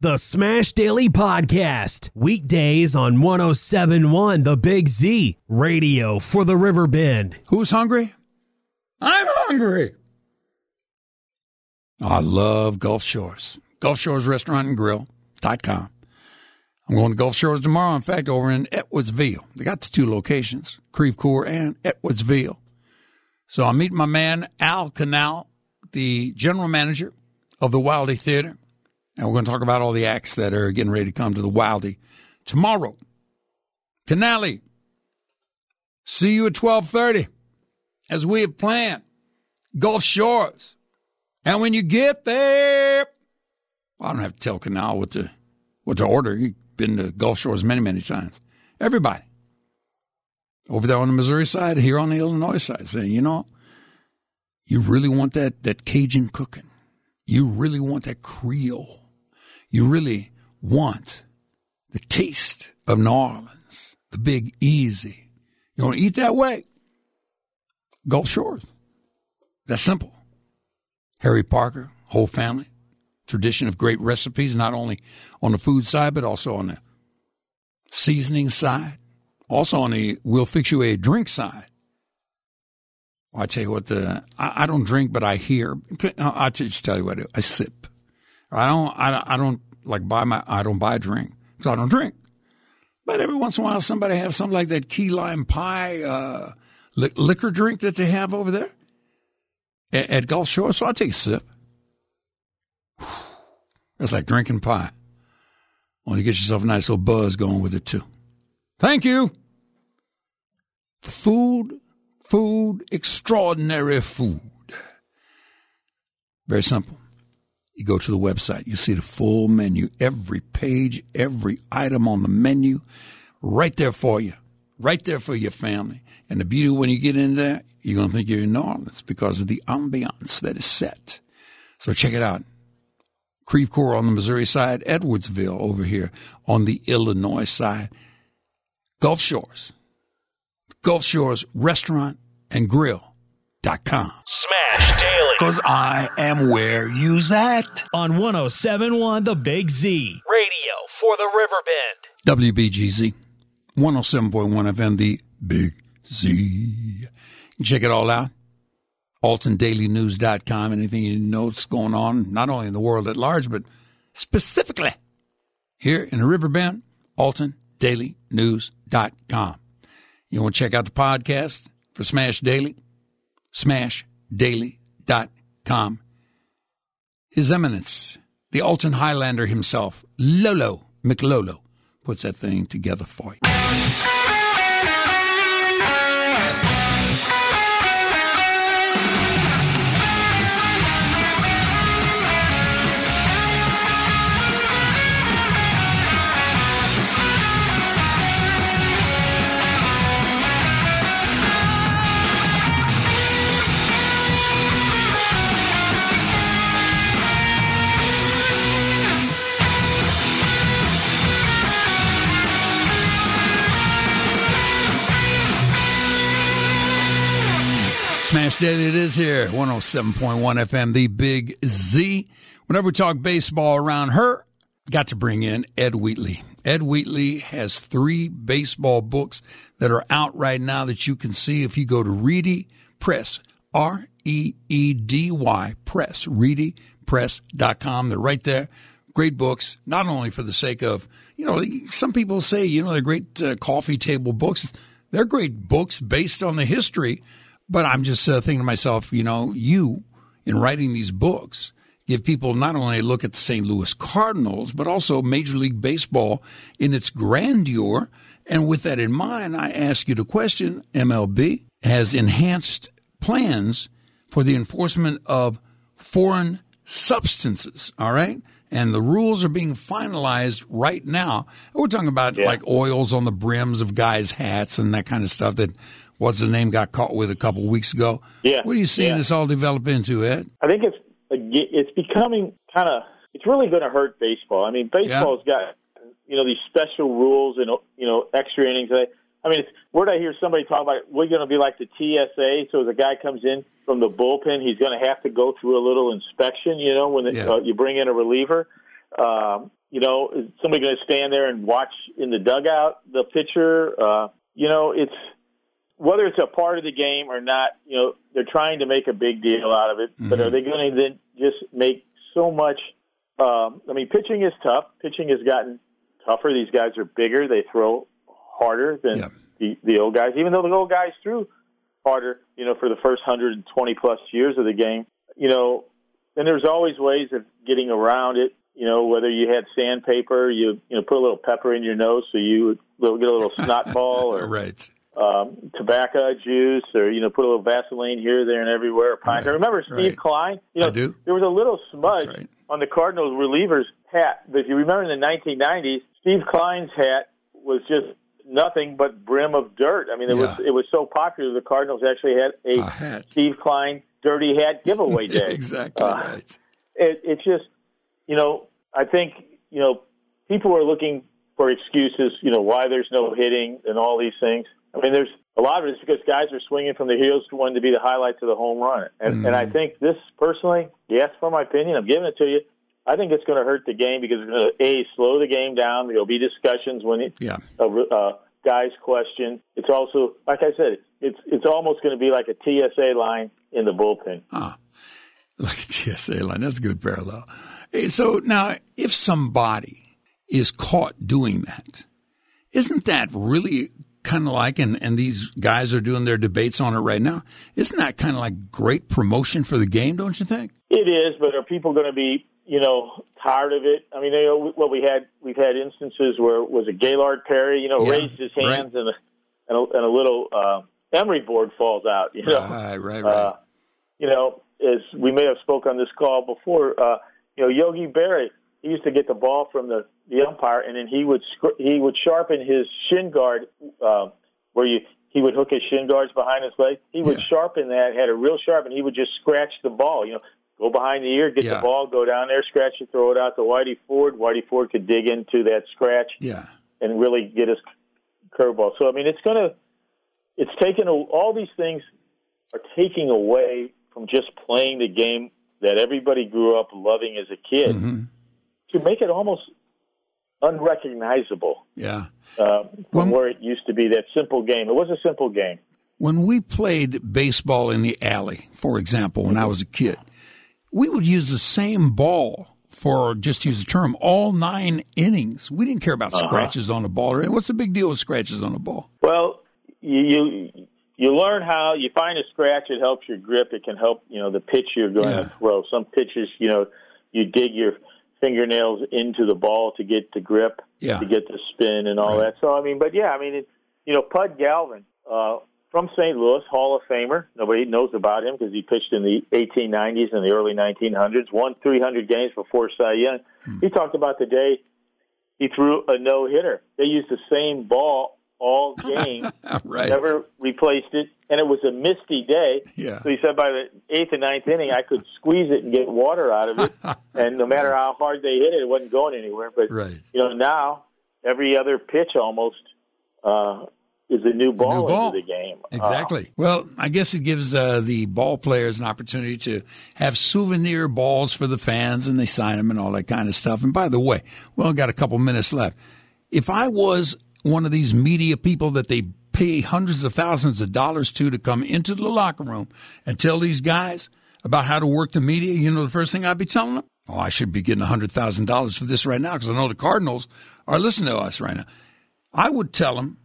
The Smash Daily Podcast. Weekdays on 1071 The Big Z. Radio for the Riverbend. Who's hungry? I'm hungry. I love Gulf Shores. Gulf Shores Restaurant and Grill.com. I'm going to Gulf Shores tomorrow. In fact, over in Edwardsville. They got the two locations, Creve Coeur and Edwardsville. So I'm meeting my man, Al Canal, the general manager of the Wildey Theater. And we're going to talk about all the acts that are getting ready to come to the Wildey tomorrow. Canali, see you at 1230 as we have planned. Gulf Shores. And when you get there, well, I don't have to tell Canal what to, what to order. You've been to Gulf Shores many, many times. Everybody. Over there on the Missouri side, here on the Illinois side, saying, you know, you really want that, that Cajun cooking. You really want that Creole you really want the taste of New Orleans, the big easy. You want to eat that way? Gulf Shores. That's simple. Harry Parker, whole family, tradition of great recipes, not only on the food side, but also on the seasoning side, also on the we'll fix you a drink side. Well, I tell you what, the I, I, don't drink, but I hear. I'll just tell you what I do. I sip. I don't, I, I don't like buy my, I don't buy a drink because I don't drink. But every once in a while, somebody have something like that key lime pie uh, li- liquor drink that they have over there at, at Gulf Shore. So I take a sip. It's like drinking pie. Only get yourself a nice little buzz going with it too. Thank you. Food, food, extraordinary food. Very simple. You go to the website, you see the full menu, every page, every item on the menu, right there for you, right there for your family. And the beauty when you get in there, you're going to think you're in New Orleans because of the ambiance that is set. So check it out. Creve Coeur on the Missouri side, Edwardsville over here on the Illinois side, Gulf Shores, Gulf Shores Restaurant and Grill.com. Smash Daily. Because I am where you's at. On 1071 The Big Z. Radio for the Riverbend. WBGZ 107.1 FM, the Big Z. Check it all out. AltonDailyNews.com. Anything you know what's going on, not only in the world at large, but specifically here in the Riverbend, AltonDailyNews.com. You want to check out the podcast for Smash Daily? Smash Daily? SmashDaily.com. His Eminence, the Alton Highlander himself, Lolo McLolo, puts that thing together for you. Smash Daily, it is here, 107.1 FM, the Big Z. Whenever we talk baseball around her, got to bring in Ed Wheatley. Ed Wheatley has three baseball books that are out right now that you can see if you go to Reedy Press, R E E D Y Press, reedypress.com. They're right there. Great books, not only for the sake of, you know, some people say, you know, they're great uh, coffee table books. They're great books based on the history but I'm just uh, thinking to myself, you know, you in writing these books give people not only a look at the St. Louis Cardinals, but also Major League Baseball in its grandeur. And with that in mind, I ask you the question MLB has enhanced plans for the enforcement of foreign substances, all right? And the rules are being finalized right now. We're talking about yeah. like oils on the brims of guys' hats and that kind of stuff that what's the name got caught with a couple of weeks ago. Yeah. What are you seeing yeah. this all develop into, Ed? I think it's it's becoming kind of it's really going to hurt baseball. I mean, baseball's yeah. got you know these special rules and you know extra innings. I mean, it's, where did I hear somebody talk about we're going to be like the TSA? So as a guy comes in from the bullpen, he's going to have to go through a little inspection. You know, when the, yeah. uh, you bring in a reliever. Um, you know, is somebody going to stand there and watch in the dugout the pitcher? Uh, you know, it's whether it's a part of the game or not. You know, they're trying to make a big deal out of it, mm-hmm. but are they going to then just make so much? Um, I mean, pitching is tough. Pitching has gotten tougher. These guys are bigger. They throw harder than yeah. the the old guys, even though the old guys threw harder. You know, for the first 120 plus years of the game. You know, and there's always ways of getting around it you know, whether you had sandpaper, you you know, put a little pepper in your nose so you would get a little snot ball, or right. Um, tobacco juice, or you know, put a little Vaseline here, there, and everywhere. Right. I remember Steve right. Kline. You know, I do. there was a little smudge right. on the Cardinals reliever's hat, but if you remember in the 1990s, Steve Kline's hat was just nothing but brim of dirt. I mean, it yeah. was it was so popular the Cardinals actually had a, a hat. Steve Kline dirty hat giveaway day. exactly uh, right. It, it's just you know, I think, you know, people are looking for excuses, you know, why there's no hitting and all these things. I mean, there's a lot of it is because guys are swinging from the heels to one to be the highlight to the home run. And, mm-hmm. and I think this personally, yes, for my opinion, I'm giving it to you. I think it's going to hurt the game because it's going to a slow the game down. There'll be discussions when it, yeah. uh, uh, guys question. It's also, like I said, it's it's almost going to be like a TSA line in the bullpen. Ah, like a TSA line. That's a good parallel. So now, if somebody is caught doing that, isn't that really kind of like, and, and these guys are doing their debates on it right now, isn't that kind of like great promotion for the game, don't you think? It is, but are people going to be, you know, tired of it? I mean, you know, what we had, we've had instances where was it Gaylord Perry, you know, yeah, raised his hands right. and, a, and, a, and a little uh, emery board falls out, you know. Right, right, right. Uh, you know, as we may have spoke on this call before, uh, you know, Yogi Berra, he used to get the ball from the, the umpire, and then he would he would sharpen his shin guard, uh, where you he would hook his shin guards behind his leg. He would yeah. sharpen that, had a real sharp, and he would just scratch the ball. You know, go behind the ear, get yeah. the ball, go down there, scratch it, throw it out to Whitey Ford. Whitey Ford could dig into that scratch, yeah, and really get his curveball. So I mean, it's gonna, it's taken all these things are taking away from just playing the game that everybody grew up loving as a kid mm-hmm. to make it almost unrecognizable. Yeah. Uh, from when, where it used to be that simple game. It was a simple game. When we played baseball in the alley, for example, when I was a kid, we would use the same ball for just use the term all nine innings. We didn't care about uh-huh. scratches on the ball. Or, What's the big deal with scratches on the ball? Well, you you learn how you find a scratch. It helps your grip. It can help you know the pitch you're going yeah. to throw. Some pitches, you know, you dig your fingernails into the ball to get the grip, yeah. to get the spin and all right. that. So I mean, but yeah, I mean, it, you know, Pud Galvin uh, from St. Louis, Hall of Famer. Nobody knows about him because he pitched in the 1890s and the early 1900s. Won 300 games before Cy Young. Hmm. He talked about the day he threw a no hitter. They used the same ball all game. right. Never replaced it, and it was a misty day. Yeah. So he said by the eighth and ninth inning, I could squeeze it and get water out of it, and no matter how hard they hit it, it wasn't going anywhere. But right. you know now every other pitch almost. Uh, is a new ball, a new ball. into the game. Exactly. Uh, well, I guess it gives uh, the ball players an opportunity to have souvenir balls for the fans, and they sign them and all that kind of stuff. And by the way, we only got a couple minutes left. If I was one of these media people that they pay hundreds of thousands of dollars to to come into the locker room and tell these guys about how to work the media, you know, the first thing I'd be telling them, oh, I should be getting $100,000 for this right now because I know the Cardinals are listening to us right now. I would tell them,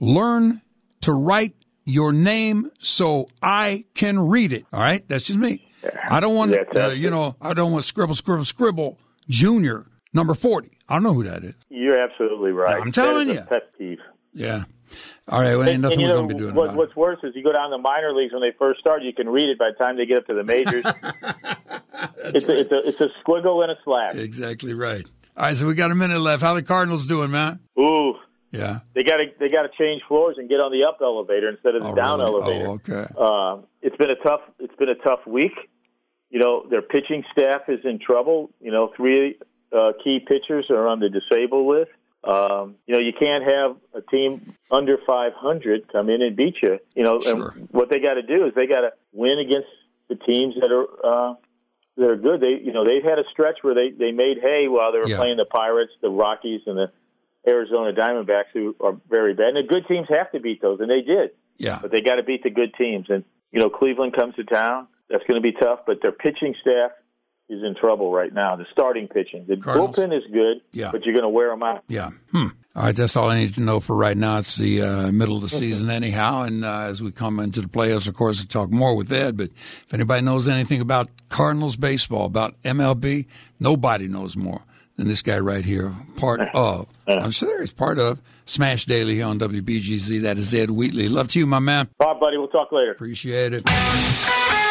learn to write your name so I can read it. All right. That's just me. I don't want, uh, you know, I don't want scribble, scribble, scribble junior number 40. I don't know who that is. You're absolutely right. I'm telling you. pet peeve. Yeah. All right. Well, ain't nothing and, we're going to be doing what, What's worse is you go down to the minor leagues when they first start, you can read it by the time they get up to the majors. it's, right. a, it's, a, it's a squiggle and a slash. Exactly right. All right, so we got a minute left. How the Cardinals doing, man? Ooh, yeah. They got to they got to change floors and get on the up elevator instead of the oh, down really? elevator. Oh, okay. Uh, it's been a tough it's been a tough week. You know, their pitching staff is in trouble. You know, three uh, key pitchers are on the disabled list. Um, you know, you can't have a team under 500 come in and beat you. You know, sure. and what they got to do is they got to win against the teams that are uh, they're good. They you know they've had a stretch where they they made hay while they were Yeah. playing the Pirates, the Rockies, and the Arizona Diamondbacks, who are very bad. And the good teams have to beat those, and they did. Yeah. But they got to beat the good teams. And you know Cleveland comes to town. That's going to be tough. But their pitching staff is in trouble right now. The starting pitching, the Cardinals. bullpen is good, Yeah. but you're going to wear them out. Yeah. Hmm. All right. That's all I need to know for right now. It's the uh, middle of the season, anyhow. And uh, as we come into the playoffs, of course, we'll talk more with Ed. But if anybody knows anything about Cardinals baseball, about MLB, nobody knows more than this guy right here. Part of, I'm sure serious, part of Smash Daily here on WBGZ. That is Ed Wheatley. Love to you, my man. Bye, buddy. We'll talk later. Appreciate it.